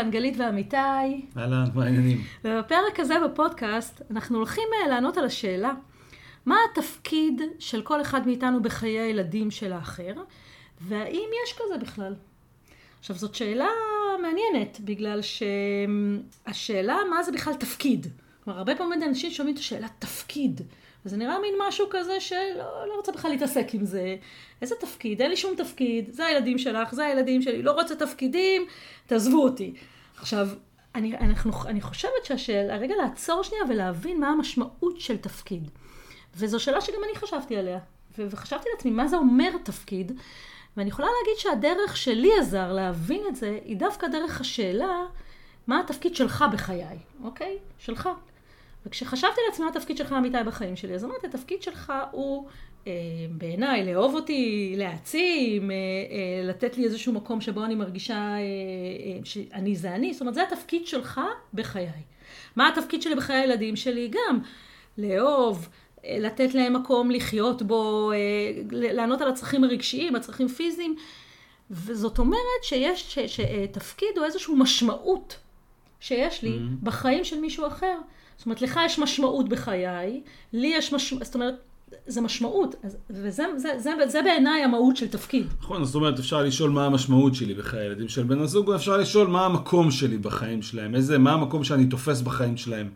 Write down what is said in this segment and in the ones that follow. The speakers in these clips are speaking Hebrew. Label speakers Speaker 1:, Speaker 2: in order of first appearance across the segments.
Speaker 1: כאן גלית ואמיתי.
Speaker 2: אהלן, מה העניינים?
Speaker 1: ובפרק הזה בפודקאסט אנחנו הולכים אה, לענות על השאלה, מה התפקיד של כל אחד מאיתנו בחיי הילדים של האחר, והאם יש כזה בכלל? עכשיו, זאת שאלה מעניינת, בגלל שהשאלה מה זה בכלל תפקיד. כלומר, הרבה פעמים אנשים שומעים את השאלה תפקיד. וזה נראה מין משהו כזה שלא לא רוצה בכלל להתעסק עם זה. איזה תפקיד? אין לי שום תפקיד, זה הילדים שלך, זה הילדים שלי, לא רוצה תפקידים, תעזבו אותי. עכשיו, אני, אנחנו, אני חושבת שהשאלה, רגע לעצור שנייה ולהבין מה המשמעות של תפקיד. וזו שאלה שגם אני חשבתי עליה. וחשבתי לעצמי, מה זה אומר תפקיד? ואני יכולה להגיד שהדרך שלי עזר להבין את זה, היא דווקא דרך השאלה, מה התפקיד שלך בחיי, אוקיי? שלך. וכשחשבתי לעצמי מה התפקיד שלך אמיתי בחיים שלי, אז אמרתי, התפקיד שלך הוא אה, בעיניי לאהוב אותי, להעצים, אה, אה, לתת לי איזשהו מקום שבו אני מרגישה אה, אה, שאני זה אני, זאת אומרת, זה התפקיד שלך בחיי. מה התפקיד שלי בחיי הילדים שלי? גם לאהוב, אה, לתת להם מקום לחיות בו, אה, לענות על הצרכים הרגשיים, הצרכים פיזיים. וזאת אומרת שיש, שתפקיד הוא איזושהי משמעות שיש לי mm-hmm. בחיים של מישהו אחר. זאת אומרת, לך יש משמעות בחיי, לי יש משמעות, זאת אומרת, זה משמעות, וזה זה, זה, זה, בעיניי המהות של תפקיד.
Speaker 2: נכון, זאת אומרת, אפשר לשאול מה המשמעות שלי בחיי הילדים של בן הזוג, אפשר לשאול מה המקום שלי בחיים שלהם, איזה, מה המקום שאני תופס בחיים שלהם.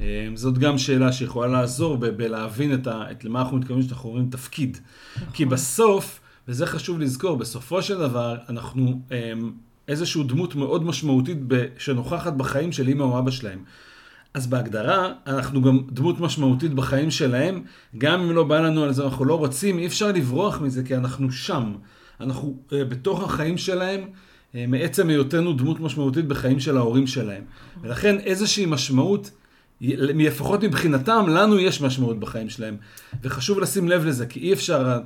Speaker 2: אה, זאת גם שאלה שיכולה לעזור ב- בלהבין את, ה- את למה אנחנו מתכוונים שאנחנו אומרים תפקיד. נכון. כי בסוף, וזה חשוב לזכור, בסופו של דבר, אנחנו אה, איזושהי דמות מאוד משמעותית שנוכחת בחיים של אימא או אבא שלהם. אז בהגדרה, אנחנו גם דמות משמעותית בחיים שלהם, גם אם לא בא לנו על זה, אנחנו לא רוצים, אי אפשר לברוח מזה, כי אנחנו שם. אנחנו uh, בתוך החיים שלהם, uh, מעצם היותנו דמות משמעותית בחיים של ההורים שלהם. ולכן איזושהי משמעות, לפחות מבחינתם, לנו יש משמעות בחיים שלהם. וחשוב לשים לב לזה, כי אי אפשר,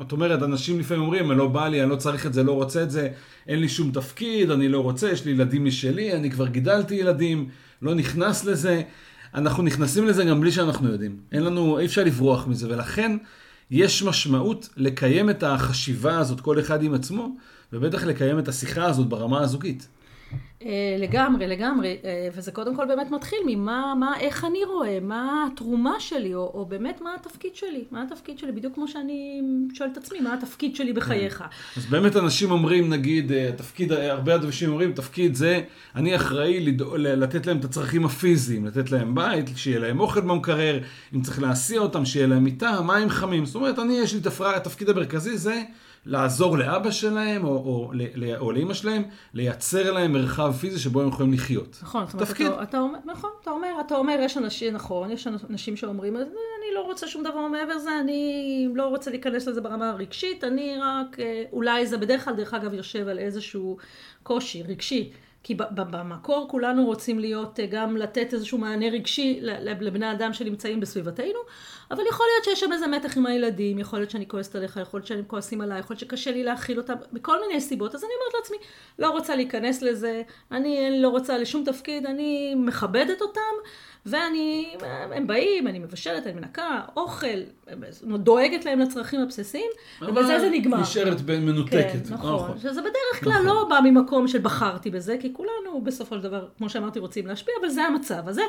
Speaker 2: את אומרת, אנשים לפעמים אומרים, לא בא לי, אני לא צריך את זה, לא רוצה את זה, אין לי שום תפקיד, אני לא רוצה, יש לי ילדים משלי, אני כבר גידלתי ילדים. לא נכנס לזה. אנחנו נכנסים לזה גם בלי שאנחנו יודעים. אין לנו, אי אפשר לברוח מזה, ולכן יש משמעות לקיים את החשיבה הזאת, כל אחד עם עצמו, ובטח לקיים את השיחה הזאת ברמה הזוגית.
Speaker 1: אה, לגמרי, לגמרי, אה, וזה קודם כל באמת מתחיל ממה, מה, איך אני רואה, מה התרומה שלי, או, או באמת מה התפקיד שלי, מה התפקיד שלי, בדיוק כמו שאני שואלת את עצמי, מה התפקיד שלי בחייך. כן.
Speaker 2: אז באמת אנשים אומרים, נגיד, אה, תפקיד, הרבה אנשים אומרים, תפקיד זה, אני אחראי לדע, לתת להם את הצרכים הפיזיים, לתת להם בית, שיהיה להם אוכל במקרר, אם צריך להסיע אותם, שיהיה להם מיטה, מים חמים, זאת אומרת, אני, יש לי התפקיד המרכזי, זה לעזור לאבא שלהם או, או, או, או לאמא שלהם, לייצר להם מרחב פיזי שבו הם יכולים לחיות.
Speaker 1: נכון, תפקיד. אתה, אתה אומר, נכון, אתה אומר, אתה אומר, יש אנשים, נכון, יש אנשים שאומרים, אני לא רוצה שום דבר מעבר לזה, אני לא רוצה להיכנס לזה ברמה הרגשית, אני רק, אה, אולי זה בדרך כלל, דרך אגב, יושב על איזשהו קושי רגשי. כי במקור כולנו רוצים להיות, אה, גם לתת איזשהו מענה רגשי לבני אדם שנמצאים בסביבתנו, אבל יכול להיות שיש שם איזה מתח עם הילדים, יכול להיות שאני כועסת עליך, יכול להיות שהם כועסים עליי, יכול להיות שקשה לי להכיל אותם, מכל מיני סיבות, אז אני אומרת לעצמי, לא רוצה להיכנס לזה, אני לא רוצה לשום תפקיד, אני מכבדת אותם, ואני, הם באים, אני מבשלת, אני מנקה, אוכל, דואגת להם לצרכים הבסיסיים, ובזה זה נגמר.
Speaker 2: נשארת מנותקת.
Speaker 1: כן, נכון. נכון. שזה בדרך כלל נכון. לא בא ממקום של בחרתי בזה, כי כולנו בסופו של דבר, כמו שאמרתי, רוצים להשפיע, אבל זה המצב. אז זה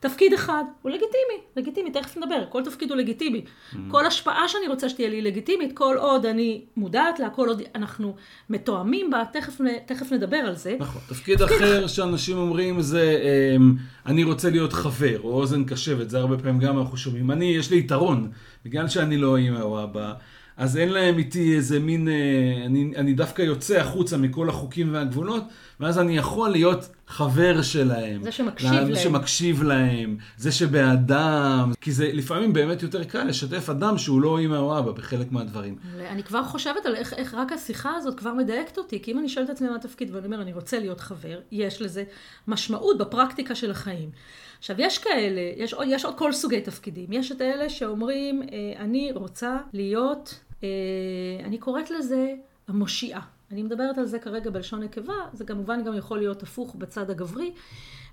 Speaker 1: תפקיד אחד, הוא לגיטימי, לגיטימי, תכף נדבר, כל תפקיד הוא לגיטימי. Mm. כל השפעה שאני רוצה שתהיה לי לגיטימית, כל עוד אני מודעת לה, כל עוד אנחנו מתואמים בה, תכף, תכף נדבר על זה.
Speaker 2: נכון, תפקיד, תפקיד אחר שאנשים אומרים זה, אמ, אני רוצה להיות חבר, או אוזן קשבת, זה הרבה פעמים גם אנחנו שומעים. אני, יש לי יתרון, בגלל שאני לא אימא או אבא. אז אין להם איתי איזה מין, אה, אני, אני דווקא יוצא החוצה מכל החוקים והגבולות, ואז אני יכול להיות חבר שלהם.
Speaker 1: זה שמקשיב להם.
Speaker 2: זה שמקשיב להם, זה שבאדם, כי זה לפעמים באמת יותר קל לשתף אדם שהוא לא אימא או אבא בחלק מהדברים.
Speaker 1: אני כבר חושבת על איך, איך רק השיחה הזאת כבר מדייקת אותי, כי אם אני שואלת את עצמי מה התפקיד ואני אומר, אני רוצה להיות חבר, יש לזה משמעות בפרקטיקה של החיים. עכשיו, יש כאלה, יש, יש עוד כל סוגי תפקידים. יש את אלה שאומרים, אה, אני רוצה להיות אני קוראת לזה המושיעה. אני מדברת על זה כרגע בלשון נקבה, זה כמובן גם יכול להיות הפוך בצד הגברי.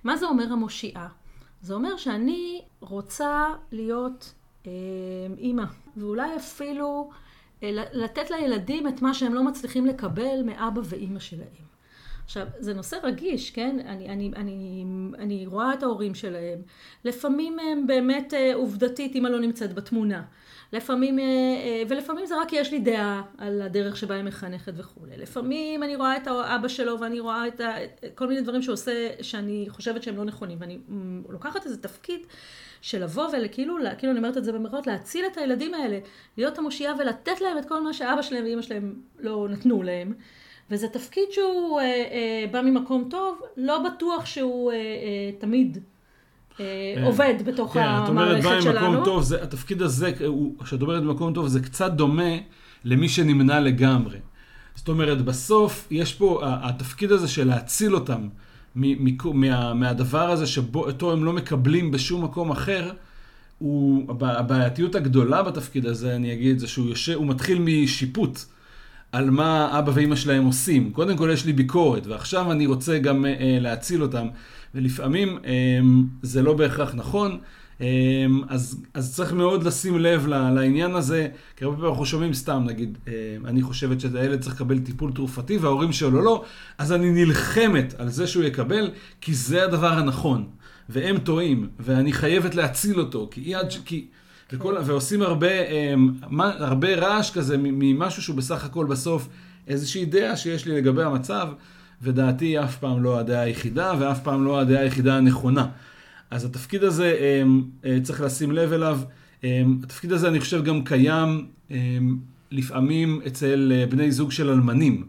Speaker 1: מה זה אומר המושיעה? זה אומר שאני רוצה להיות אה, אימא, ואולי אפילו אה, לתת לילדים את מה שהם לא מצליחים לקבל מאבא ואימא שלהם. עכשיו, זה נושא רגיש, כן? אני, אני, אני, אני רואה את ההורים שלהם. לפעמים הם באמת אה, עובדתית, אמא לא נמצאת בתמונה. לפעמים, אה, אה, ולפעמים זה רק כי יש לי דעה על הדרך שבה היא מחנכת וכולי. לפעמים אני רואה את האבא שלו ואני רואה את ה, כל מיני דברים שהוא עושה שאני חושבת שהם לא נכונים. ואני לוקחת איזה תפקיד של לבוא וכאילו, כאילו אני אומרת את זה במרכאות, להציל את הילדים האלה, להיות המושיעה ולתת להם את כל מה שאבא שלהם ואימא שלהם לא נתנו להם. וזה תפקיד שהוא אה, אה, בא ממקום טוב, לא בטוח שהוא אה, אה, תמיד. עובד בתוך
Speaker 2: כן,
Speaker 1: המערכת שלנו. כן, את אומרת, בא ממקום
Speaker 2: טוב, זה, התפקיד הזה, כשאת אומרת במקום טוב, זה קצת דומה למי שנמנע לגמרי. זאת אומרת, בסוף יש פה, התפקיד הזה של להציל אותם מה, מהדבר הזה שאותו הם לא מקבלים בשום מקום אחר, הוא, הבעייתיות הגדולה בתפקיד הזה, אני אגיד, זה שהוא יושב, הוא מתחיל משיפוט. על מה אבא ואימא שלהם עושים. קודם כל יש לי ביקורת, ועכשיו אני רוצה גם אה, להציל אותם. ולפעמים אה, זה לא בהכרח נכון, אה, אז, אז צריך מאוד לשים לב לעניין הזה, כי הרבה פעמים אנחנו שומעים סתם, נגיד, אה, אני חושבת שהילד צריך לקבל טיפול תרופתי וההורים שלו לא, אז אני נלחמת על זה שהוא יקבל, כי זה הדבר הנכון. והם טועים, ואני חייבת להציל אותו, כי, כי וכל, ועושים הרבה, הרבה רעש כזה ממשהו שהוא בסך הכל בסוף איזושהי דעה שיש לי לגבי המצב, ודעתי אף פעם לא הדעה היחידה, ואף פעם לא הדעה היחידה הנכונה. אז התפקיד הזה, אה, צריך לשים לב אליו. התפקיד הזה, אני חושב, גם קיים לפעמים אצל אה, בני זוג של אלמנים,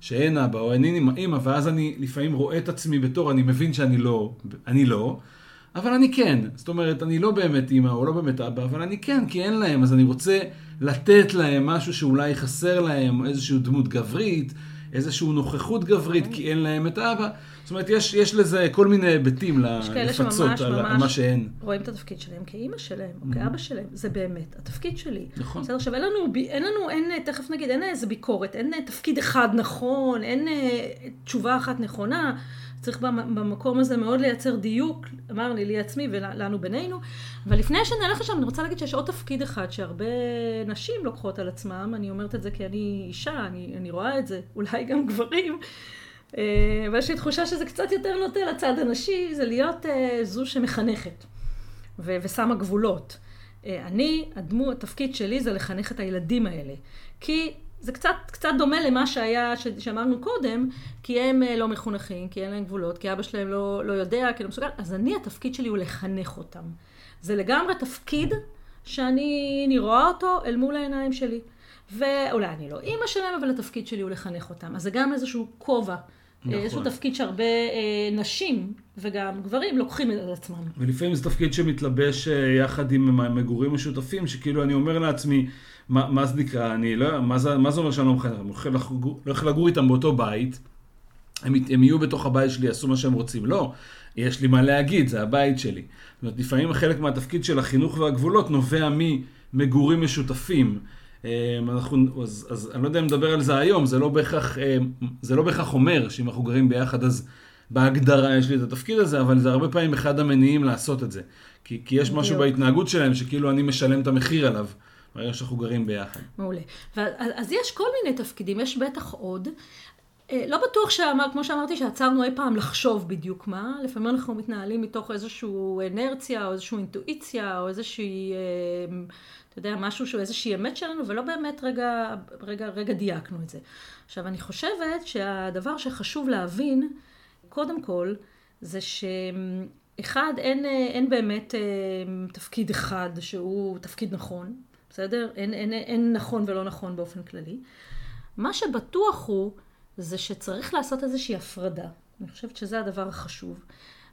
Speaker 2: שאין אבא או אין אמא, ואז אני לפעמים רואה את עצמי בתור, אני מבין שאני לא, אני לא, אבל אני כן. זאת אומרת, אני לא באמת אימא או לא באמת אבא, אבל אני כן, כי אין להם, אז אני רוצה לתת להם משהו שאולי חסר להם, איזושהי דמות גברית, איזושהי נוכחות גברית, כי אין להם את אבא. זאת אומרת, יש, יש לזה כל מיני היבטים לפצות על, על מה שאין.
Speaker 1: רואים את התפקיד שלהם כאימא שלהם, או כאבא שלהם, זה באמת התפקיד שלי.
Speaker 2: נכון.
Speaker 1: בסדר, עכשיו, אין לנו, אין לנו, אין, תכף נגיד, אין איזה ביקורת, אין תפקיד אחד נכון, אין אה, תשובה אחת נכונה. צריך במקום הזה מאוד לייצר דיוק, אמר לי, לי עצמי ולנו בינינו. אבל לפני שנלך לשם, אני רוצה להגיד שיש עוד תפקיד אחד שהרבה נשים לוקחות על עצמם, אני אומרת את זה כי אני אישה, אני, אני רואה את זה, אולי גם גברים. אה, ויש לי תחושה שזה קצת יותר נוטה לצד הנשי, זה להיות אה, זו שמחנכת ו- ושמה גבולות. אה, אני, הדמו, התפקיד שלי זה לחנך את הילדים האלה. כי זה קצת, קצת דומה למה שהיה, ש, שאמרנו קודם, כי הם אה, לא מחונכים, כי אין להם גבולות, כי אבא שלהם לא, לא יודע, כי לא מסוגל, אז אני, התפקיד שלי הוא לחנך אותם. זה לגמרי תפקיד שאני רואה אותו אל מול העיניים שלי. ואולי אני לא אימא שלהם, אבל התפקיד שלי הוא לחנך אותם. אז זה גם איזשהו כובע. נכון. איזשהו תפקיד שהרבה אה, נשים וגם גברים לוקחים על עצמם.
Speaker 2: ולפעמים זה תפקיד שמתלבש אה, יחד עם מגורים משותפים, שכאילו אני אומר לעצמי, מה, מה זה נקרא, אני לא, מה זה, מה זה אומר שאני לא מחנך? אני הולך לגור איתם באותו בית, הם, הם יהיו בתוך הבית שלי, יעשו מה שהם רוצים. לא, יש לי מה להגיד, זה הבית שלי. זאת אומרת, לפעמים חלק מהתפקיד של החינוך והגבולות נובע ממגורים משותפים. אמ, אנחנו, אז, אז אני לא יודע אם נדבר על זה היום, זה לא בהכרח, אמ, זה לא בהכרח אומר שאם אנחנו גרים ביחד אז בהגדרה יש לי את התפקיד הזה, אבל זה הרבה פעמים אחד המניעים לעשות את זה. כי, כי יש משהו בהתנהגות שלהם שכאילו אני משלם את המחיר עליו. ברגע שאנחנו גרים ביחד.
Speaker 1: מעולה. אז יש כל מיני תפקידים, יש בטח עוד. אה, לא בטוח שאמר, כמו שאמרתי, שעצרנו אי פעם לחשוב בדיוק מה. לפעמים אנחנו מתנהלים מתוך איזושהי אנרציה, או איזושהי אינטואיציה, או איזושהי, אה, אתה יודע, משהו שהוא איזושהי אמת שלנו, ולא באמת רגע, רגע, רגע דייקנו את זה. עכשיו, אני חושבת שהדבר שחשוב להבין, קודם כל, זה שאחד, אין, אין באמת אה, תפקיד אחד שהוא תפקיד נכון. בסדר? אין, אין, אין נכון ולא נכון באופן כללי. מה שבטוח הוא, זה שצריך לעשות איזושהי הפרדה. אני חושבת שזה הדבר החשוב.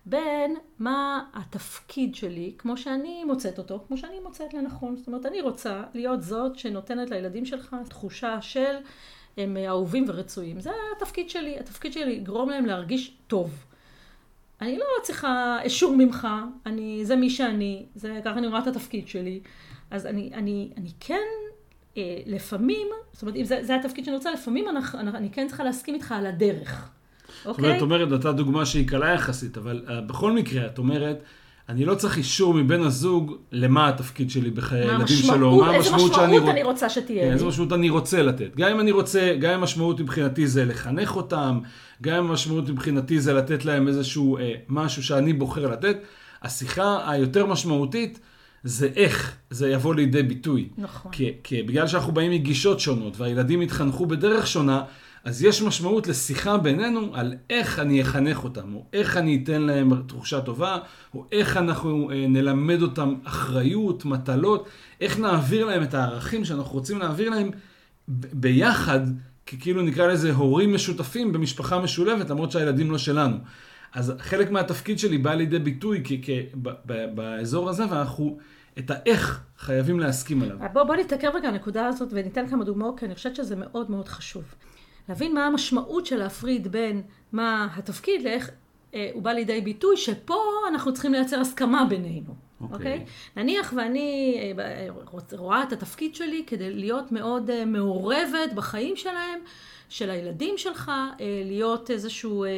Speaker 1: בין מה התפקיד שלי, כמו שאני מוצאת אותו, כמו שאני מוצאת לנכון. זאת אומרת, אני רוצה להיות זאת שנותנת לילדים שלך תחושה של הם אהובים ורצויים. זה התפקיד שלי. התפקיד שלי לגרום להם להרגיש טוב. אני לא צריכה אישור ממך, אני, זה מי שאני, זה, ככה אני רואה את התפקיד שלי. אז אני, אני, אני כן, אה, לפעמים, זאת אומרת, אם זה, זה התפקיד שאני רוצה, לפעמים אני, אני כן צריכה להסכים איתך על הדרך.
Speaker 2: זאת אומרת, את אומרת, נתת דוגמה שהיא קלה יחסית, אבל uh, בכל מקרה, את אומרת, אני לא צריך אישור מבן הזוג למה התפקיד שלי בחיי הילדים שלו, מה
Speaker 1: איזה
Speaker 2: המשמעות שאני
Speaker 1: משמעות
Speaker 2: רוצה.
Speaker 1: אני רוצה שתהיה
Speaker 2: כן,
Speaker 1: לי.
Speaker 2: איזה משמעות אני רוצה לתת. גם אם אני רוצה, גם אם המשמעות מבחינתי זה לחנך אותם, גם אם המשמעות מבחינתי זה לתת להם איזשהו אה, משהו שאני בוחר לתת, השיחה היותר משמעותית זה איך זה יבוא לידי ביטוי.
Speaker 1: נכון.
Speaker 2: כי, כי בגלל שאנחנו באים מגישות שונות והילדים התחנכו בדרך שונה, אז יש משמעות לשיחה בינינו על איך אני אחנך אותם, או איך אני אתן להם תחושה טובה, או איך אנחנו אה, נלמד אותם אחריות, מטלות, איך נעביר להם את הערכים שאנחנו רוצים להעביר להם ב- ביחד, כי כאילו נקרא לזה הורים משותפים במשפחה משולבת, למרות שהילדים לא שלנו. אז חלק מהתפקיד שלי בא לידי ביטוי כי, כי, ב, ב, באזור הזה, ואנחנו את האיך חייבים להסכים עליו.
Speaker 1: בוא, בוא נתעכב רגע הנקודה הזאת וניתן כמה דוגמאות, כי אני חושבת שזה מאוד מאוד חשוב. להבין מה המשמעות של להפריד בין מה התפקיד לאיך אה, הוא בא לידי ביטוי, שפה אנחנו צריכים לייצר הסכמה בינינו.
Speaker 2: אוקיי.
Speaker 1: אוקיי? נניח ואני אה, רואה את התפקיד שלי כדי להיות מאוד אה, מעורבת בחיים שלהם, של הילדים שלך, אה, להיות איזשהו אה, אה,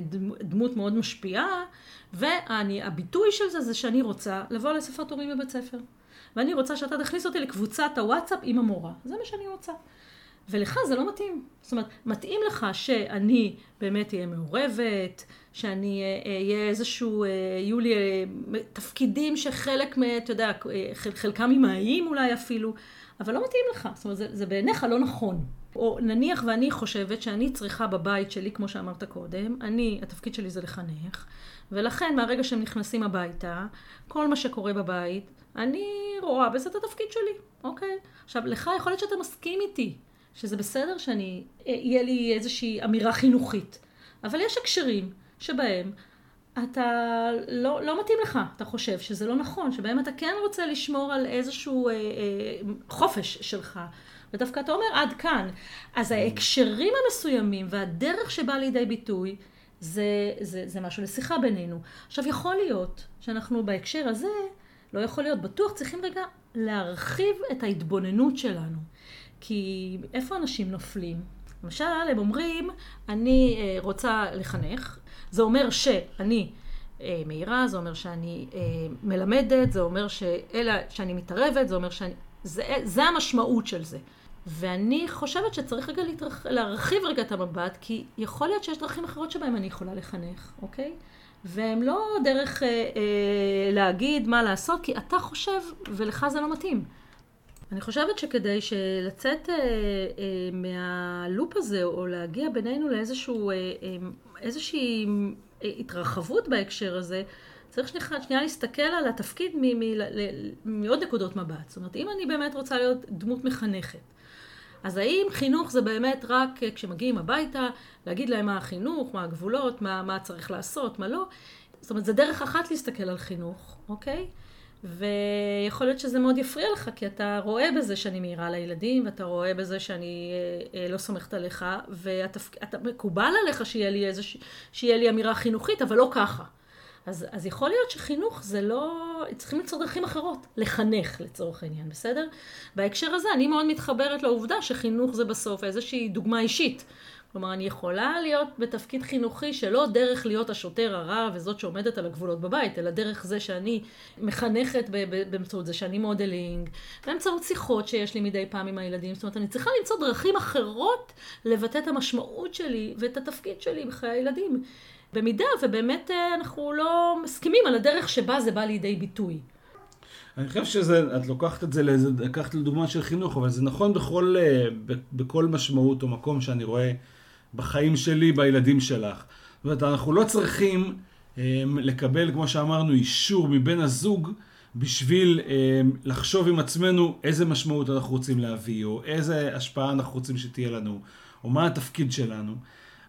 Speaker 1: דמ- דמות מאוד משפיעה, והביטוי של זה זה שאני רוצה לבוא לאספת הורים בבית ספר. ואני רוצה שאתה תכניס אותי לקבוצת הוואטסאפ עם המורה. זה מה שאני רוצה. ולך זה לא מתאים. זאת אומרת, מתאים לך שאני באמת אהיה מעורבת, שאני אה, אהיה איזשהו, יהיו לי תפקידים שחלק, אתה יודע, חל- חלקם אימהיים אולי אפילו, אבל לא מתאים לך. זאת אומרת, זה, זה בעיניך לא נכון. או נניח ואני חושבת שאני צריכה בבית שלי, כמו שאמרת קודם, אני, התפקיד שלי זה לחנך, ולכן מהרגע שהם נכנסים הביתה, כל מה שקורה בבית, אני רואה בזה את התפקיד שלי, אוקיי? עכשיו, לך יכול להיות שאתה מסכים איתי, שזה בסדר שאני, אה, יהיה לי איזושהי אמירה חינוכית, אבל יש הקשרים שבהם אתה לא, לא מתאים לך, אתה חושב שזה לא נכון, שבהם אתה כן רוצה לשמור על איזשהו אה, אה, חופש שלך, ודווקא אתה אומר עד כאן. אז ההקשרים המסוימים והדרך שבאה לידי ביטוי, זה, זה, זה משהו לשיחה בינינו. עכשיו יכול להיות שאנחנו בהקשר הזה, לא יכול להיות, בטוח צריכים רגע להרחיב את ההתבוננות שלנו. כי איפה אנשים נופלים? למשל, הם אומרים, אני אה, רוצה לחנך, זה אומר שאני אה, מהירה, זה אומר שאני אה, מלמדת, זה אומר שאלה, שאני מתערבת, זה אומר שאני... זה, זה המשמעות של זה. ואני חושבת שצריך רגע להתרח... להרחיב רגע את המבט, כי יכול להיות שיש דרכים אחרות שבהן אני יכולה לחנך, אוקיי? והם לא דרך אה, אה, להגיד מה לעשות, כי אתה חושב ולך זה לא מתאים. אני חושבת שכדי לצאת אה, אה, מהלופ הזה, או להגיע בינינו לאיזשהו, אה, אה, איזושהי אה, התרחבות בהקשר הזה, צריך שנייה, שנייה להסתכל על התפקיד מעוד נקודות מבט. זאת אומרת, אם אני באמת רוצה להיות דמות מחנכת, אז האם חינוך זה באמת רק אה, כשמגיעים הביתה, להגיד להם מה החינוך, מה הגבולות, מה, מה צריך לעשות, מה לא? זאת אומרת, זה דרך אחת להסתכל על חינוך, אוקיי? ויכול להיות שזה מאוד יפריע לך, כי אתה רואה בזה שאני מעירה לילדים, ואתה רואה בזה שאני אה, אה, לא סומכת עליך, ואתה מקובל עליך שיהיה לי, איזוש, שיהיה לי אמירה חינוכית, אבל לא ככה. אז, אז יכול להיות שחינוך זה לא... צריכים למצוא דרכים אחרות, לחנך לצורך העניין, בסדר? בהקשר הזה אני מאוד מתחברת לעובדה שחינוך זה בסוף איזושהי דוגמה אישית. כלומר, אני יכולה להיות בתפקיד חינוכי שלא דרך להיות השוטר הרע וזאת שעומדת על הגבולות בבית, אלא דרך זה שאני מחנכת באמצעות זה שאני modeling, באמצעות שיחות שיש לי מדי פעם עם הילדים. זאת אומרת, אני צריכה למצוא דרכים אחרות לבטא את המשמעות שלי ואת התפקיד שלי בחיי הילדים. במידה ובאמת אה, אנחנו לא מסכימים על הדרך שבה זה בא לידי ביטוי.
Speaker 2: אני חושב שזה, את לוקחת את זה, לקחת לדוגמה של חינוך, אבל זה נכון בכל, אה, בכל משמעות או מקום שאני רואה בחיים שלי, בילדים שלך. זאת אומרת, אנחנו לא צריכים אה, לקבל, כמו שאמרנו, אישור מבן הזוג בשביל אה, לחשוב עם עצמנו איזה משמעות אנחנו רוצים להביא, או איזה השפעה אנחנו רוצים שתהיה לנו, או מה התפקיד שלנו.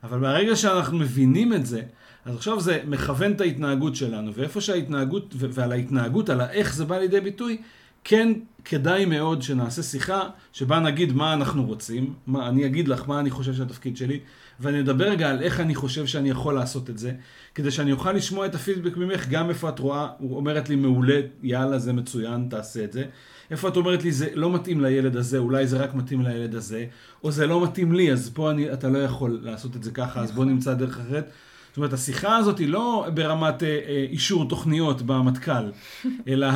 Speaker 2: אבל ברגע שאנחנו מבינים את זה, אז עכשיו זה מכוון את ההתנהגות שלנו, ואיפה שההתנהגות, ועל ההתנהגות, על האיך זה בא לידי ביטוי, כן כדאי מאוד שנעשה שיחה שבה נגיד מה אנחנו רוצים, מה, אני אגיד לך מה אני חושב שהתפקיד שלי, ואני אדבר רגע על איך אני חושב שאני יכול לעשות את זה, כדי שאני אוכל לשמוע את הפידבק ממך, גם איפה את רואה, אומרת לי מעולה, יאללה זה מצוין, תעשה את זה. איפה את אומרת לי זה לא מתאים לילד הזה, אולי זה רק מתאים לילד הזה, או זה לא מתאים לי, אז פה אני, אתה לא יכול לעשות את זה ככה, אז בוא נמצא דרך אחרת. זאת אומרת, השיחה הזאת היא לא ברמת אה, אה, אישור תוכניות במטכ"ל, אלא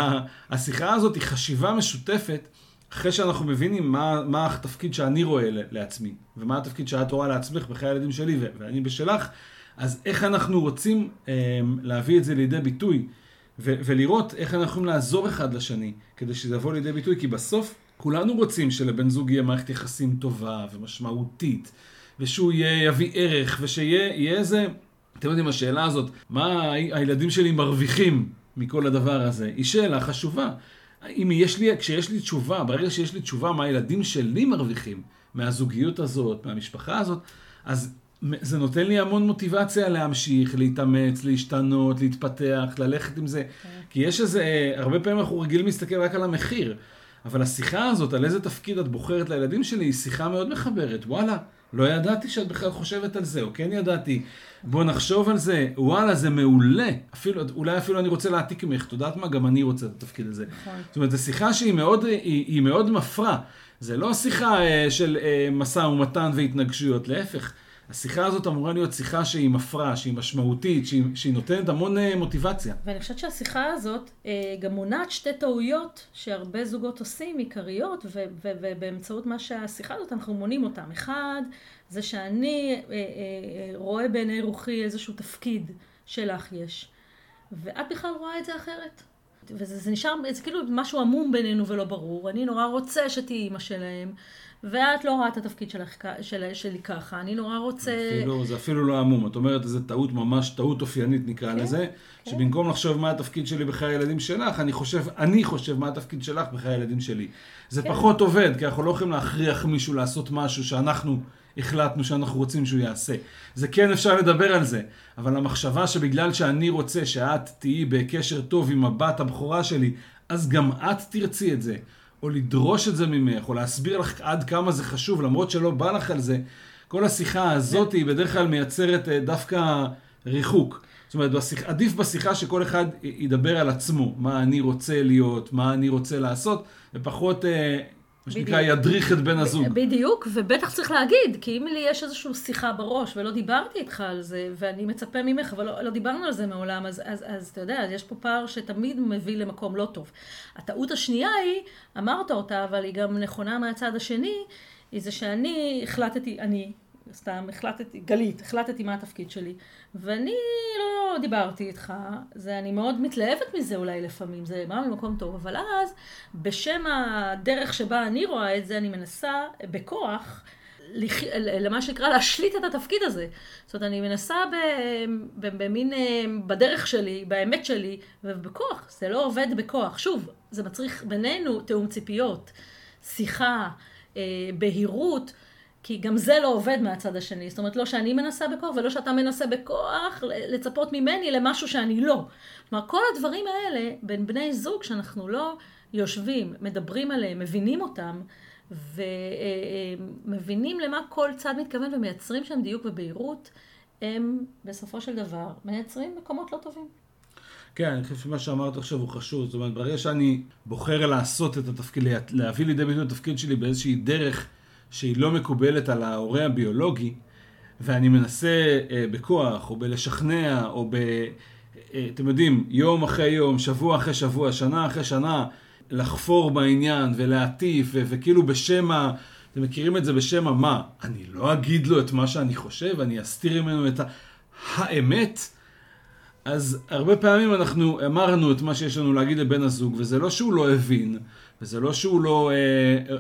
Speaker 2: השיחה הזאת היא חשיבה משותפת, אחרי שאנחנו מבינים מה, מה התפקיד שאני רואה לעצמי, ומה התפקיד שאת רואה לעצמך בחיי הילדים שלי ואני בשלך, אז איך אנחנו רוצים אה, להביא את זה לידי ביטוי, ולראות איך אנחנו יכולים לעזור אחד לשני, כדי שזה יבוא לידי ביטוי, כי בסוף כולנו רוצים שלבן זוג יהיה מערכת יחסים טובה ומשמעותית, ושהוא יהיה, יביא ערך, ושיהיה איזה... אתם יודעים, השאלה הזאת, מה הילדים שלי מרוויחים מכל הדבר הזה, היא שאלה חשובה. אם יש לי, כשיש לי תשובה, ברגע שיש לי תשובה מה הילדים שלי מרוויחים מהזוגיות הזאת, מהמשפחה הזאת, אז זה נותן לי המון מוטיבציה להמשיך, להתאמץ, להשתנות, להתפתח, ללכת עם זה. Okay. כן. כי יש איזה, הרבה פעמים אנחנו רגילים להסתכל רק על המחיר. אבל השיחה הזאת, על איזה תפקיד את בוחרת לילדים שלי, היא שיחה מאוד מחברת. וואלה, לא ידעתי שאת בכלל חושבת על זה, או כן ידעתי. בוא נחשוב על זה, וואלה, זה מעולה. אפילו, אולי אפילו אני רוצה להעתיק ממך, את יודעת מה? גם אני רוצה את התפקיד הזה. נכון. זאת אומרת, זו שיחה שהיא מאוד, היא, היא מאוד מפרה. זה לא שיחה אה, של אה, משא ומתן והתנגשויות, להפך. השיחה הזאת אמורה להיות שיחה שהיא מפרה, שהיא משמעותית, שהיא, שהיא נותנת המון uh, מוטיבציה.
Speaker 1: ואני חושבת שהשיחה הזאת uh, גם מונעת שתי טעויות שהרבה זוגות עושים, עיקריות, ובאמצעות מה שהשיחה הזאת אנחנו מונים אותם. אחד, זה שאני uh, רואה בעיני רוחי איזשהו תפקיד שלך יש, ואת בכלל רואה את זה אחרת. וזה נשאר, זה כאילו משהו עמום בינינו ולא ברור. אני נורא רוצה שתהיי אימא שלהם. ואת לא רואה את התפקיד שלך, של, שלי ככה, אני נורא רוצה...
Speaker 2: אפילו, זה אפילו לא עמום, את אומרת איזה טעות ממש, טעות אופיינית נקרא כן, לזה, כן. שבמקום לחשוב מה התפקיד שלי בחיי הילדים שלך, אני חושב, אני חושב מה התפקיד שלך בחיי הילדים שלי. זה כן. פחות עובד, כי אנחנו לא יכולים להכריח מישהו לעשות משהו שאנחנו החלטנו שאנחנו רוצים שהוא יעשה. זה כן אפשר לדבר על זה, אבל המחשבה שבגלל שאני רוצה שאת תהיי בקשר טוב עם הבת הבכורה שלי, אז גם את תרצי את זה. או לדרוש את זה ממך, או להסביר לך עד כמה זה חשוב, למרות שלא בא לך על זה, כל השיחה הזאת היא בדרך כלל מייצרת אה, דווקא ריחוק. זאת אומרת, בשיח, עדיף בשיחה שכל אחד ידבר על עצמו, מה אני רוצה להיות, מה אני רוצה לעשות, ופחות אה, מה שנקרא, ידריך את בן הזוג.
Speaker 1: בדיוק, ובטח צריך להגיד, כי אם לי יש איזושהי שיחה בראש ולא דיברתי איתך על זה, ואני מצפה ממך, אבל לא, לא דיברנו על זה מעולם, אז, אז, אז אתה יודע, יש פה פער שתמיד מביא למקום לא טוב. הטעות השנייה היא, אמרת אותה, אבל היא גם נכונה מהצד השני, היא זה שאני החלטתי, אני, סתם החלטתי, גלית, החלטתי מה התפקיד שלי, ואני לא דיברתי איתך, זה, אני מאוד מתלהבת מזה אולי לפעמים, זה בא ממקום טוב, אבל אז, בשם הדרך שבה אני רואה את זה, אני מנסה בכוח, למה שנקרא להשליט את התפקיד הזה. זאת אומרת, אני מנסה במין, אה, בדרך שלי, באמת שלי, ובכוח, זה לא עובד בכוח. שוב, זה מצריך בינינו תיאום ציפיות, שיחה, אה, בהירות. כי גם זה לא עובד מהצד השני. זאת אומרת, לא שאני מנסה בכוח ולא שאתה מנסה בכוח לצפות ממני למשהו שאני לא. כלומר, כל הדברים האלה בין בני זוג שאנחנו לא יושבים, מדברים עליהם, מבינים אותם, ומבינים למה כל צד מתכוון ומייצרים שם דיוק ובהירות, הם בסופו של דבר מייצרים מקומות לא טובים.
Speaker 2: כן, אני חושב שמה שאמרת עכשיו הוא חשוב. זאת אומרת, ברגע שאני בוחר לעשות את התפקיד, להביא לידי ביטוי את התפקיד שלי באיזושהי דרך שהיא לא מקובלת על ההורה הביולוגי, ואני מנסה אה, בכוח, או בלשכנע, או ב... אה, אתם יודעים, יום אחרי יום, שבוע אחרי שבוע, שנה אחרי שנה, לחפור בעניין ולהטיף, ו- וכאילו בשם ה... אתם מכירים את זה בשם המה? אני לא אגיד לו את מה שאני חושב, אני אסתיר ממנו את ה... האמת? אז הרבה פעמים אנחנו אמרנו את מה שיש לנו להגיד לבן הזוג, וזה לא שהוא לא הבין, וזה לא שהוא לא אה,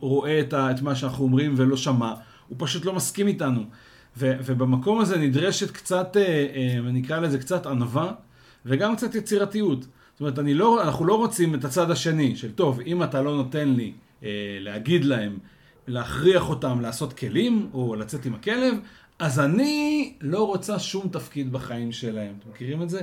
Speaker 2: רואה את, ה, את מה שאנחנו אומרים ולא שמע, הוא פשוט לא מסכים איתנו. ו, ובמקום הזה נדרשת קצת, אה, אה, נקרא לזה קצת ענווה, וגם קצת יצירתיות. זאת אומרת, לא, אנחנו לא רוצים את הצד השני של, טוב, אם אתה לא נותן לי אה, להגיד להם, להכריח אותם לעשות כלים, או לצאת עם הכלב, אז אני לא רוצה שום תפקיד בחיים שלהם. אתם מכירים את זה?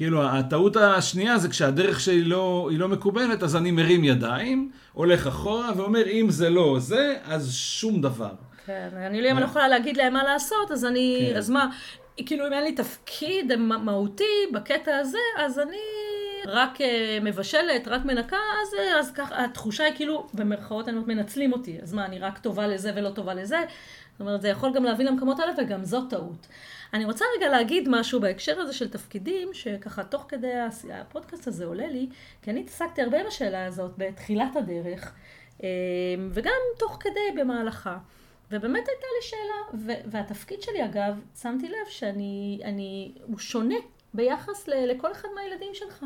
Speaker 2: כאילו, הטעות השנייה זה כשהדרך שלי לא, היא לא מקובלת, אז אני מרים ידיים, הולך אחורה ואומר, אם זה לא זה, אז שום דבר.
Speaker 1: כן, אני לא, לא יכולה להגיד להם מה לעשות, אז אני, כן. אז מה, כאילו אם אין לי תפקיד מהותי בקטע הזה, אז אני רק אה, מבשלת, רק מנקה, אז, אה, אז ככה, התחושה היא כאילו, במרכאות אני אומרת, מנצלים אותי. אז מה, אני רק טובה לזה ולא טובה לזה? זאת אומרת, זה יכול גם להביא למקומות האלה, וגם זאת טעות. אני רוצה רגע להגיד משהו בהקשר הזה של תפקידים, שככה תוך כדי הפודקאסט הזה עולה לי, כי אני התעסקתי הרבה עם השאלה הזאת בתחילת הדרך, אה, וגם תוך כדי במהלכה. ובאמת הייתה לי שאלה, ו- והתפקיד שלי אגב, שמתי לב שאני, אני, הוא שונה ביחס ל- לכל אחד מהילדים שלך.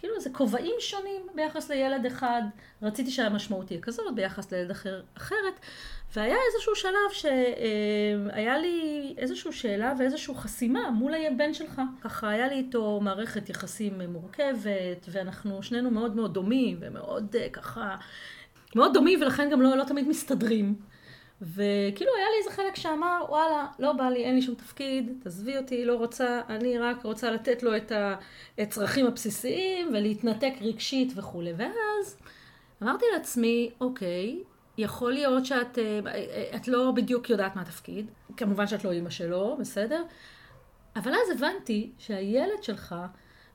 Speaker 1: כאילו זה כובעים שונים ביחס לילד אחד, רציתי שהמשמעות תהיה כזאת, ביחס לילד אחר, אחרת, והיה איזשהו שלב שהיה לי איזושהי שאלה ואיזושהי חסימה מול הבן שלך. ככה היה לי איתו מערכת יחסים מורכבת, ואנחנו שנינו מאוד מאוד דומים, ומאוד אה, ככה, מאוד דומים, ולכן גם לא, לא תמיד מסתדרים. וכאילו היה לי איזה חלק שאמר, וואלה, לא בא לי, אין לי שום תפקיד, תעזבי אותי, לא רוצה, אני רק רוצה לתת לו את הצרכים הבסיסיים ולהתנתק רגשית וכולי. ואז אמרתי לעצמי, אוקיי, יכול להיות שאת אה, את לא בדיוק יודעת מה התפקיד, כמובן שאת לא אימא שלו, בסדר? אבל אז הבנתי שהילד שלך,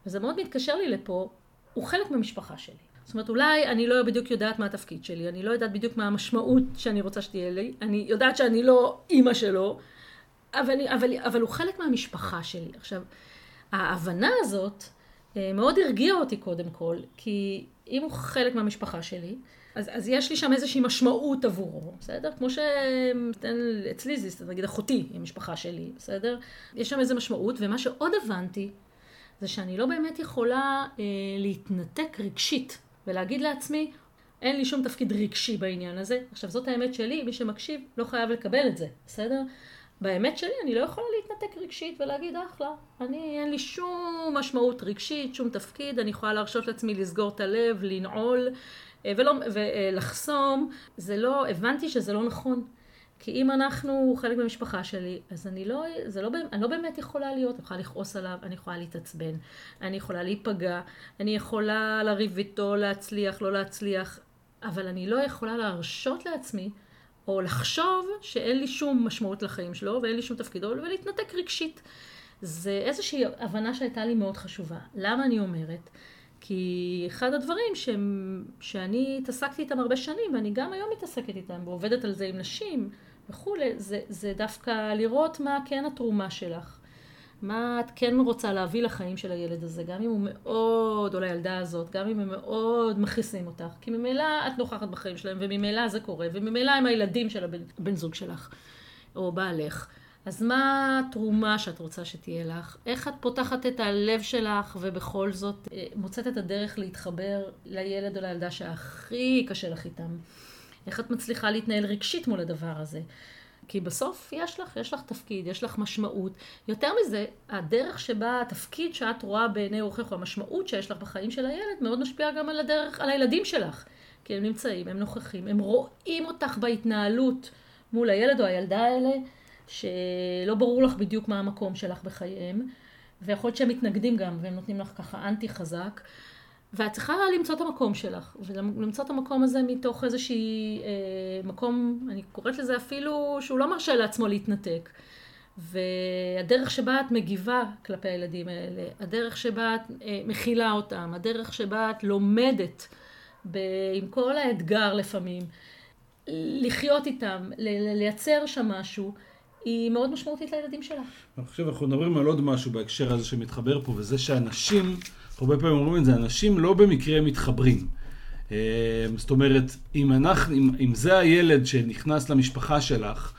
Speaker 1: וזה מאוד מתקשר לי לפה, הוא חלק מהמשפחה שלי. זאת אומרת, אולי אני לא בדיוק יודעת מה התפקיד שלי, אני לא יודעת בדיוק מה המשמעות שאני רוצה שתהיה לי, אני יודעת שאני לא אימא שלו, אבל, אבל, אבל הוא חלק מהמשפחה שלי. עכשיו, ההבנה הזאת אה, מאוד הרגיעה אותי קודם כל, כי אם הוא חלק מהמשפחה שלי, אז, אז יש לי שם איזושהי משמעות עבורו, בסדר? כמו שאצלי זה, נגיד אחותי היא משפחה שלי, בסדר? יש שם איזו משמעות, ומה שעוד הבנתי, זה שאני לא באמת יכולה אה, להתנתק רגשית ולהגיד לעצמי, אין לי שום תפקיד רגשי בעניין הזה. עכשיו, זאת האמת שלי, מי שמקשיב לא חייב לקבל את זה, בסדר? באמת שלי, אני לא יכולה להתנתק רגשית ולהגיד, אחלה, אני, אין לי שום משמעות רגשית, שום תפקיד, אני יכולה להרשות לעצמי לסגור את הלב, לנעול אה, ולא, ולחסום. זה לא, הבנתי שזה לא נכון. כי אם אנחנו חלק מהמשפחה שלי, אז אני לא, זה לא, אני לא באמת יכולה להיות, אני יכולה לכעוס עליו, אני יכולה להתעצבן, אני יכולה להיפגע, אני יכולה לריב איתו, להצליח, לא להצליח, אבל אני לא יכולה להרשות לעצמי, או לחשוב שאין לי שום משמעות לחיים שלו, ואין לי שום תפקידו, ולהתנתק רגשית. זה איזושהי הבנה שהייתה לי מאוד חשובה. למה אני אומרת? כי אחד הדברים ש... שאני התעסקתי איתם הרבה שנים, ואני גם היום מתעסקת איתם, ועובדת על זה עם נשים וכולי, זה, זה דווקא לראות מה כן התרומה שלך. מה את כן רוצה להביא לחיים של הילד הזה, גם אם הוא מאוד, או לילדה הזאת, גם אם הם מאוד מכעיסים אותך. כי ממילא את נוכחת בחיים שלהם, וממילא זה קורה, וממילא הם הילדים של הבן, זוג שלך, או בעלך. אז מה התרומה שאת רוצה שתהיה לך? איך את פותחת את הלב שלך ובכל זאת אה, מוצאת את הדרך להתחבר לילד או לילדה שהכי קשה לך איתם? איך את מצליחה להתנהל רגשית מול הדבר הזה? כי בסוף יש לך, יש לך תפקיד, יש לך משמעות. יותר מזה, הדרך שבה התפקיד שאת רואה בעיני רוחך, או המשמעות שיש לך בחיים של הילד, מאוד משפיעה גם על הדרך, על הילדים שלך. כי הם נמצאים, הם נוכחים, הם רואים אותך בהתנהלות מול הילד או הילדה האלה. שלא ברור לך בדיוק מה המקום שלך בחייהם, ויכול להיות שהם מתנגדים גם, והם נותנים לך ככה אנטי חזק, ואת צריכה למצוא את המקום שלך, ולמצוא את המקום הזה מתוך איזושהי אה, מקום, אני קוראת לזה אפילו, שהוא לא מרשה לעצמו להתנתק. והדרך שבה את מגיבה כלפי הילדים האלה, הדרך שבה את אה, מכילה אותם, הדרך שבה את לומדת ב, עם כל האתגר לפעמים, לחיות איתם, לייצר שם משהו, היא מאוד משמעותית לילדים שלה.
Speaker 2: אני חושב, אנחנו מדברים על עוד משהו בהקשר הזה שמתחבר פה, וזה שאנשים, הרבה פעמים אומרים את זה, אנשים לא במקרה מתחברים. אה, זאת אומרת, אם, אנחנו, אם, אם זה הילד שנכנס למשפחה שלך,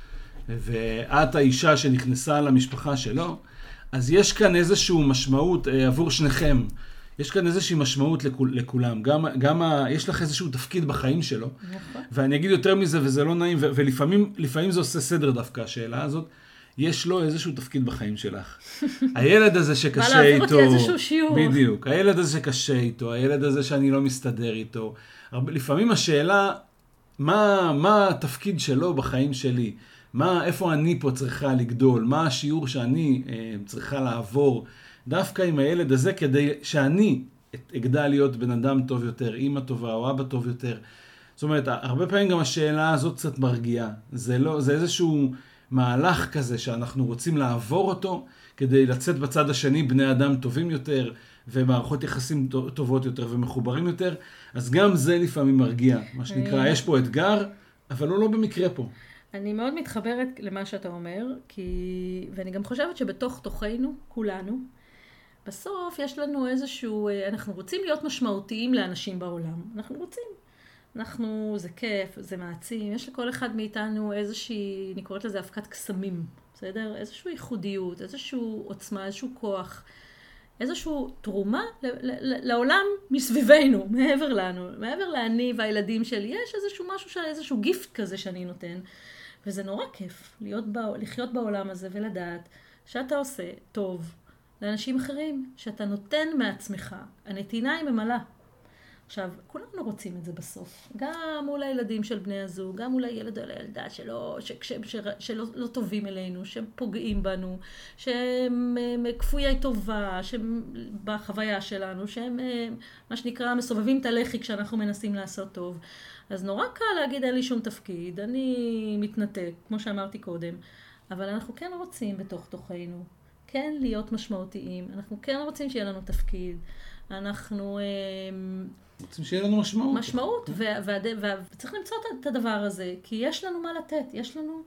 Speaker 2: ואת האישה שנכנסה למשפחה שלו, אז יש כאן איזושהי משמעות אה, עבור שניכם. יש כאן איזושהי משמעות לכול, לכולם. גם, גם ה, יש לך איזשהו תפקיד בחיים שלו. נכון. ואני אגיד יותר מזה, וזה לא נעים, ו, ולפעמים זה עושה סדר דווקא, השאלה הזאת. יש לו איזשהו תפקיד בחיים שלך. הילד הזה שקשה איתו,
Speaker 1: מה להעביר אותי איזשהו שיעור.
Speaker 2: בדיוק, הילד הזה שקשה איתו, הילד הזה שאני לא מסתדר איתו. לפעמים השאלה, מה, מה התפקיד שלו בחיים שלי? מה, איפה אני פה צריכה לגדול? מה השיעור שאני אה, צריכה לעבור? דווקא עם הילד הזה כדי שאני אגדל להיות בן אדם טוב יותר, אימא טובה או אבא טוב יותר. זאת אומרת, הרבה פעמים גם השאלה הזאת קצת מרגיעה. זה, לא, זה איזשהו מהלך כזה שאנחנו רוצים לעבור אותו כדי לצאת בצד השני בני אדם טובים יותר, ומערכות יחסים טובות יותר ומחוברים יותר, אז גם זה לפעמים מרגיע, מה שנקרא, יש פה אתגר, אבל הוא לא במקרה פה.
Speaker 1: אני מאוד מתחברת למה שאתה אומר, כי... ואני גם חושבת שבתוך תוכנו, כולנו, בסוף יש לנו איזשהו, אה, אנחנו רוצים להיות משמעותיים לאנשים בעולם, אנחנו רוצים. אנחנו, זה כיף, זה מעצים, יש לכל אחד מאיתנו איזושהי, אני קוראת לזה אבקת קסמים, בסדר? איזושהי ייחודיות, איזושהי עוצמה, איזשהו כוח, איזושהי תרומה לעולם מסביבנו, מעבר לנו, מעבר לאני והילדים שלי, יש איזשהו משהו, איזשהו גיפט כזה שאני נותן. וזה נורא כיף להיות, בא, לחיות בעולם הזה ולדעת שאתה עושה טוב לאנשים אחרים, שאתה נותן מעצמך. הנתינה היא ממלאה. עכשיו, כולנו רוצים את זה בסוף. גם מול הילדים של בני הזוג, גם מול הילד או הילדה שלא, ש, ש, ש, שלא לא טובים אלינו, שהם פוגעים בנו, שהם כפויי טובה, שהם בחוויה שלנו, שהם מה שנקרא מסובבים את הלחי כשאנחנו מנסים לעשות טוב. אז נורא קל להגיד אין לי שום תפקיד, אני מתנתק, כמו שאמרתי קודם, אבל אנחנו כן רוצים בתוך תוכנו, כן להיות משמעותיים, אנחנו כן רוצים שיהיה לנו תפקיד, אנחנו... אמ,
Speaker 2: רוצים שיהיה לנו משמעות.
Speaker 1: משמעות, וצריך למצוא את הדבר הזה, כי יש לנו מה לתת, יש לנו,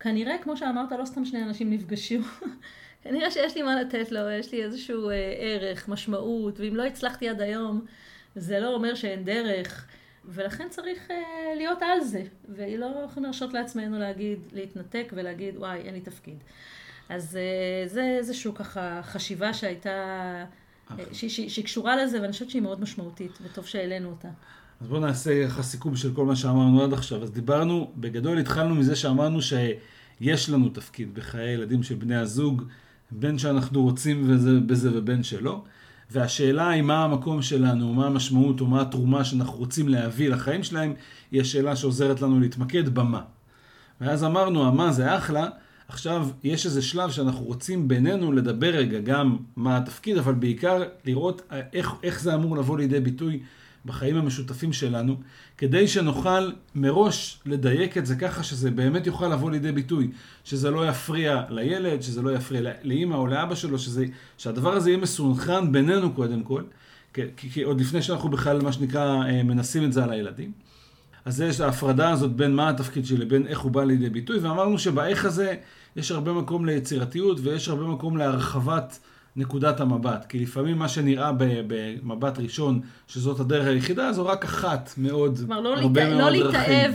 Speaker 1: כנראה, כמו שאמרת, לא סתם שני אנשים נפגשו, כנראה שיש לי מה לתת לו, יש לי איזשהו אה, ערך, משמעות, ואם לא הצלחתי עד היום, זה לא אומר שאין דרך. ולכן צריך uh, להיות על זה, ולא יכולים להרשות לעצמנו להגיד, להתנתק ולהגיד, וואי, אין לי תפקיד. אז uh, זה איזושהי ככה חשיבה שהייתה, uh, שהיא קשורה לזה, ואני חושבת שהיא מאוד משמעותית, וטוב שהעלינו אותה.
Speaker 2: אז בואו נעשה ככה סיכום של כל מה שאמרנו עד עכשיו. אז דיברנו, בגדול התחלנו מזה שאמרנו שיש לנו תפקיד בחיי הילדים של בני הזוג, בין שאנחנו רוצים וזה, בזה ובין שלא. והשאלה היא מה המקום שלנו, מה המשמעות או מה התרומה שאנחנו רוצים להביא לחיים שלהם, היא השאלה שעוזרת לנו להתמקד במה. ואז אמרנו, המה זה אחלה, עכשיו יש איזה שלב שאנחנו רוצים בינינו לדבר רגע גם מה התפקיד, אבל בעיקר לראות איך, איך זה אמור לבוא לידי ביטוי בחיים המשותפים שלנו, כדי שנוכל מראש לדייק את זה ככה שזה באמת יוכל לבוא לידי ביטוי, שזה לא יפריע לילד, שזה לא יפריע לאימא או לאבא שלו, שזה, שהדבר הזה יהיה מסונכרן בינינו קודם כל, כי, כי עוד לפני שאנחנו בכלל, מה שנקרא, אה, מנסים את זה על הילדים. אז יש ההפרדה הזאת בין מה התפקיד שלי לבין איך הוא בא לידי ביטוי, ואמרנו שבאיך הזה יש הרבה מקום ליצירתיות ויש הרבה מקום להרחבת נקודת המבט. כי לפעמים מה שנראה במבט ראשון, שזאת הדרך היחידה, זו רק אחת מאוד,
Speaker 1: כלומר, לא הרבה להת... מאוד לא דרכים. לא להתאהב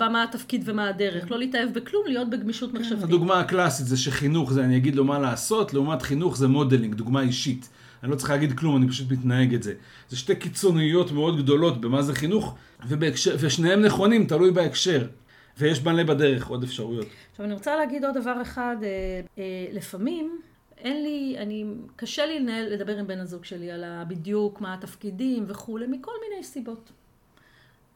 Speaker 1: במה התפקיד ומה הדרך, לא להתאהב בכלום, להיות בגמישות כן, מחשבתית.
Speaker 2: הדוגמה הקלאסית זה שחינוך זה אני אגיד לו מה לעשות, לעומת חינוך זה modeling, דוגמה אישית. אני לא צריך להגיד כלום, אני פשוט מתנהג את זה. זה שתי קיצוניות מאוד גדולות במה זה חינוך, ובהקשר, ושניהם נכונים, תלוי בהקשר. ויש מלא בדרך עוד אפשרויות.
Speaker 1: עכשיו אני רוצה להגיד עוד דבר אחד, אה, אה, לפעמים אין לי, אני, קשה לי לנהל, לדבר עם בן הזוג שלי על בדיוק מה התפקידים וכולי, מכל מיני סיבות.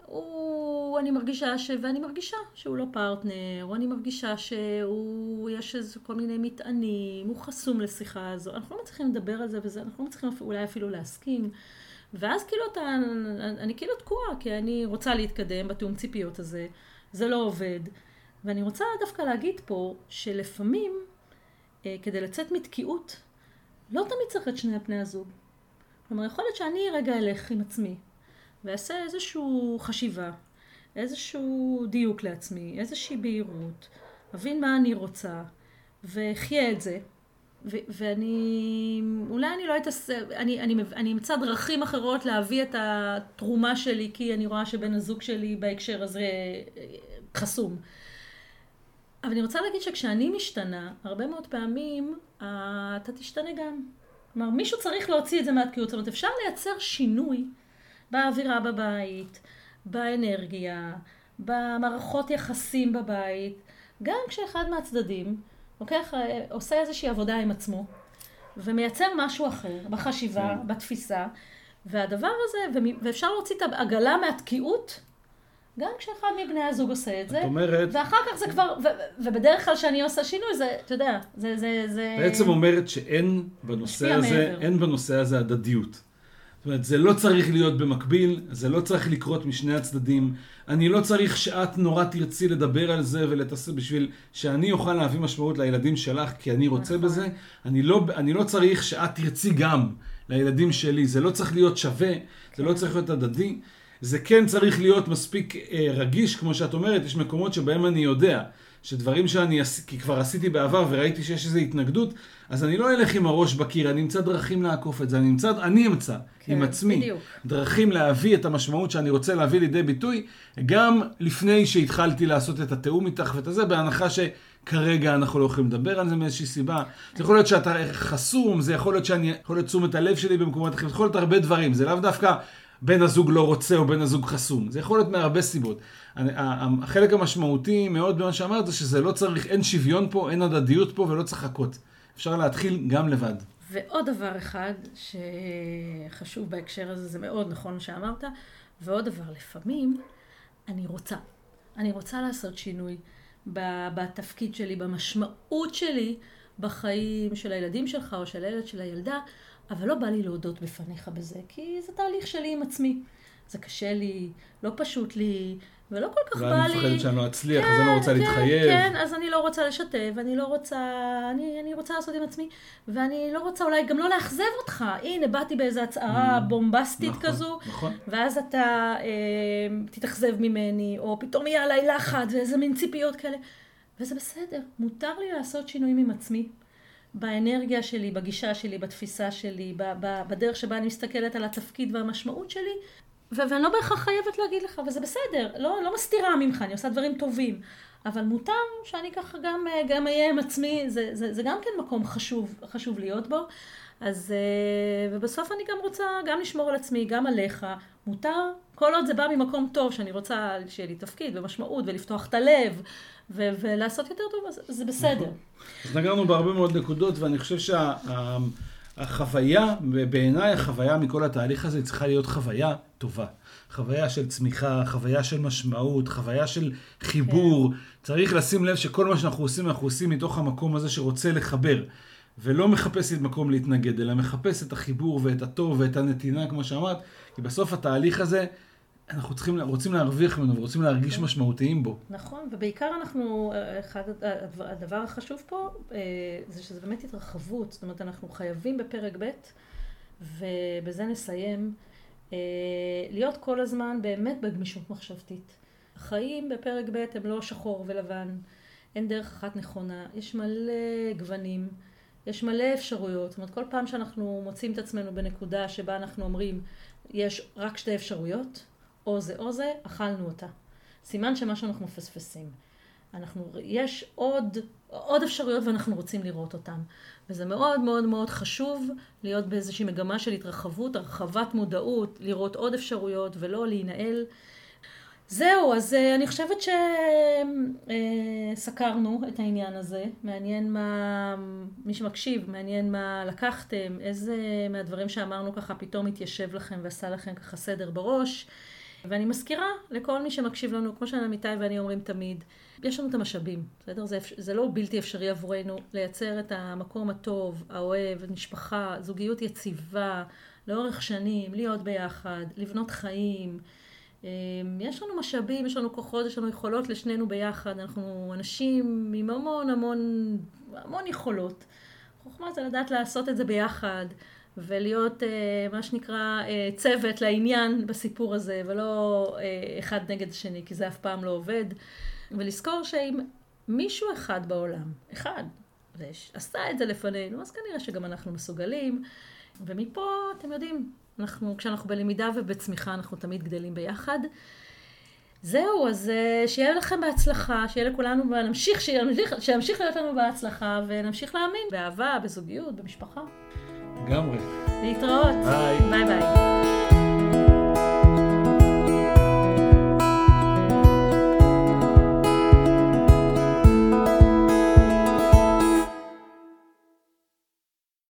Speaker 1: הוא, אני מרגישה ש... ואני מרגישה שהוא לא פרטנר, או אני מרגישה שהוא, יש איזה כל מיני מטענים, הוא חסום לשיחה הזו. אנחנו לא מצליחים לדבר על זה וזה, אנחנו לא מצליחים אולי אפילו להסכים. ואז כאילו אתה, אני כאילו תקועה, כי אני רוצה להתקדם בתיאום ציפיות הזה, זה לא עובד. ואני רוצה דווקא להגיד פה, שלפעמים אה, כדי לצאת מתקיעות, לא תמיד צריך את שני הפני הזוג. כלומר, יכול להיות שאני רגע אלך עם עצמי, ואעשה איזושהי חשיבה, איזשהו דיוק לעצמי, איזושהי בהירות, אבין מה אני רוצה, ואחיה את זה. ו- ואני, אולי אני לא אתעסק, אני, אני, אני אמצא דרכים אחרות להביא את התרומה שלי, כי אני רואה שבן הזוג שלי בהקשר הזה אה, חסום. אבל אני רוצה להגיד שכשאני משתנה, הרבה מאוד פעמים אה, אתה תשתנה גם. כלומר, מישהו צריך להוציא את זה מהתקיעות. זאת אומרת, אפשר לייצר שינוי באווירה בבית, באנרגיה, במערכות יחסים בבית, גם כשאחד מהצדדים לוקח, אה, עושה איזושהי עבודה עם עצמו, ומייצר משהו אחר, בחשיבה, כן. בתפיסה, והדבר הזה, ואפשר להוציא את העגלה מהתקיעות גם כשאחד מבני הזוג עושה את זה,
Speaker 2: אומרת...
Speaker 1: ואחר כך זה כבר, ו, ובדרך כלל כשאני עושה שינוי, זה, אתה יודע, זה... זה, זה...
Speaker 2: בעצם אומרת שאין בנושא הזה, מעבר. אין בנושא הזה הדדיות. זאת אומרת, זה לא צריך להיות במקביל, זה לא צריך לקרות משני הצדדים. אני לא צריך שאת נורא תרצי לדבר על זה ולתעשה בשביל שאני אוכל להביא משמעות לילדים שלך, כי אני רוצה נכון. בזה. אני לא, אני לא צריך שאת תרצי גם לילדים שלי. זה לא צריך להיות שווה, זה לא צריך להיות הדדי. זה כן צריך להיות מספיק אה, רגיש, כמו שאת אומרת, יש מקומות שבהם אני יודע שדברים שאני, כי כבר עשיתי בעבר וראיתי שיש איזו התנגדות, אז אני לא אלך עם הראש בקיר, אני אמצא דרכים לעקוף את זה, אני אמצא, אני אמצא כן, עם עצמי בדיוק. דרכים להביא את המשמעות שאני רוצה להביא לידי ביטוי, גם לפני שהתחלתי לעשות את התיאום איתך ואת זה, בהנחה שכרגע אנחנו לא יכולים לדבר על זה מאיזושהי סיבה. זה יכול להיות שאתה חסום, זה יכול להיות שאני, יכול להיות תשומת הלב שלי במקומות אחרים, זה יכול להיות הרבה דברים, זה לאו דווקא בן הזוג לא רוצה או בן הזוג חסום. זה יכול להיות מהרבה סיבות. החלק המשמעותי מאוד במה שאמרת זה שזה לא צריך, אין שוויון פה, אין הדדיות פה ולא צריך לחכות. אפשר להתחיל גם לבד.
Speaker 1: ועוד דבר אחד שחשוב בהקשר הזה, זה מאוד נכון שאמרת, ועוד דבר, לפעמים אני רוצה, אני רוצה לעשות שינוי בתפקיד שלי, במשמעות שלי בחיים של הילדים שלך או של הילד של הילדה, אבל לא בא לי להודות בפניך בזה, כי זה תהליך שלי עם עצמי. זה קשה לי, לא פשוט לי, ולא כל כך בא לי...
Speaker 2: ואני מפחדת שאני לא אצליח, כן, אז אני לא רוצה
Speaker 1: כן,
Speaker 2: להתחייב.
Speaker 1: כן, אז אני לא רוצה לשתף, אני לא רוצה... אני, אני רוצה לעשות עם עצמי, ואני לא רוצה אולי גם לא לאכזב אותך. הנה, באתי באיזו הצהרה mm, בומבסטית נכון, כזו, נכון. ואז אתה אה, תתאכזב ממני, או פתאום יהיה עליי לחץ, ואיזה מין ציפיות כאלה. וזה בסדר, מותר לי לעשות שינויים עם עצמי. באנרגיה שלי, בגישה שלי, בתפיסה שלי, בדרך שבה אני מסתכלת על התפקיד והמשמעות שלי, ואני לא בהכרח חייבת להגיד לך, וזה בסדר, לא, לא מסתירה ממך, אני עושה דברים טובים. אבל מותר שאני ככה גם, גם אהיה עם עצמי, זה, זה, זה גם כן מקום חשוב, חשוב להיות בו. אז, אה, ובסוף אני גם רוצה גם לשמור על עצמי, גם עליך. מותר, כל עוד זה בא ממקום טוב, שאני רוצה שיהיה לי תפקיד ומשמעות, ולפתוח את הלב, ו- ולעשות יותר טוב, אז זה בסדר. נכון.
Speaker 2: אז נגענו בהרבה מאוד נקודות, ואני חושב שהחוויה, שה- בעיניי החוויה מכל התהליך הזה צריכה להיות חוויה טובה. חוויה של צמיחה, חוויה של משמעות, חוויה של חיבור. כן. צריך לשים לב שכל מה שאנחנו עושים, אנחנו עושים מתוך המקום הזה שרוצה לחבר. ולא מחפש את מקום להתנגד, אלא מחפש את החיבור ואת הטוב ואת הנתינה, כמו שאמרת, כי בסוף התהליך הזה אנחנו צריכים, רוצים להרוויח ממנו ורוצים להרגיש כן. משמעותיים בו.
Speaker 1: נכון, ובעיקר אנחנו, אחד, הדבר החשוב פה אה, זה שזה באמת התרחבות, זאת אומרת אנחנו חייבים בפרק ב', ובזה נסיים, אה, להיות כל הזמן באמת בגמישות מחשבתית. החיים בפרק ב' הם לא שחור ולבן, אין דרך אחת נכונה, יש מלא גוונים, יש מלא אפשרויות, זאת אומרת כל פעם שאנחנו מוצאים את עצמנו בנקודה שבה אנחנו אומרים יש רק שתי אפשרויות, או זה או זה, אכלנו אותה. סימן שמה שאנחנו מפספסים. אנחנו, יש עוד, עוד אפשרויות ואנחנו רוצים לראות אותן. וזה מאוד מאוד מאוד חשוב להיות באיזושהי מגמה של התרחבות, הרחבת מודעות, לראות עוד אפשרויות ולא להינעל. זהו, אז uh, אני חושבת שסקרנו uh, את העניין הזה. מעניין מה, מי שמקשיב, מעניין מה לקחתם, איזה מהדברים שאמרנו ככה פתאום התיישב לכם ועשה לכם ככה סדר בראש. ואני מזכירה לכל מי שמקשיב לנו, כמו שעמיתי ואני אומרים תמיד, יש לנו את המשאבים, בסדר? זה, זה לא בלתי אפשרי עבורנו לייצר את המקום הטוב, האוהב, משפחה, זוגיות יציבה, לאורך שנים, להיות ביחד, לבנות חיים. אמ, יש לנו משאבים, יש לנו כוחות, יש לנו יכולות לשנינו ביחד, אנחנו אנשים עם המון המון המון יכולות. חוכמה זה לדעת לעשות את זה ביחד. ולהיות אה, מה שנקרא אה, צוות לעניין בסיפור הזה, ולא אה, אחד נגד השני, כי זה אף פעם לא עובד. ולזכור שאם מישהו אחד בעולם, אחד, עשה את זה לפנינו, אז כנראה שגם אנחנו מסוגלים. ומפה, אתם יודעים, אנחנו, כשאנחנו בלמידה ובצמיחה, אנחנו תמיד גדלים ביחד. זהו, אז שיהיה לכם בהצלחה, שיהיה לכולנו, שימשיך, שימשיך להיות לנו בהצלחה, ונמשיך להאמין באהבה, בזוגיות, במשפחה.
Speaker 2: לגמרי.
Speaker 1: להתראות.
Speaker 2: ביי.
Speaker 1: ביי ביי.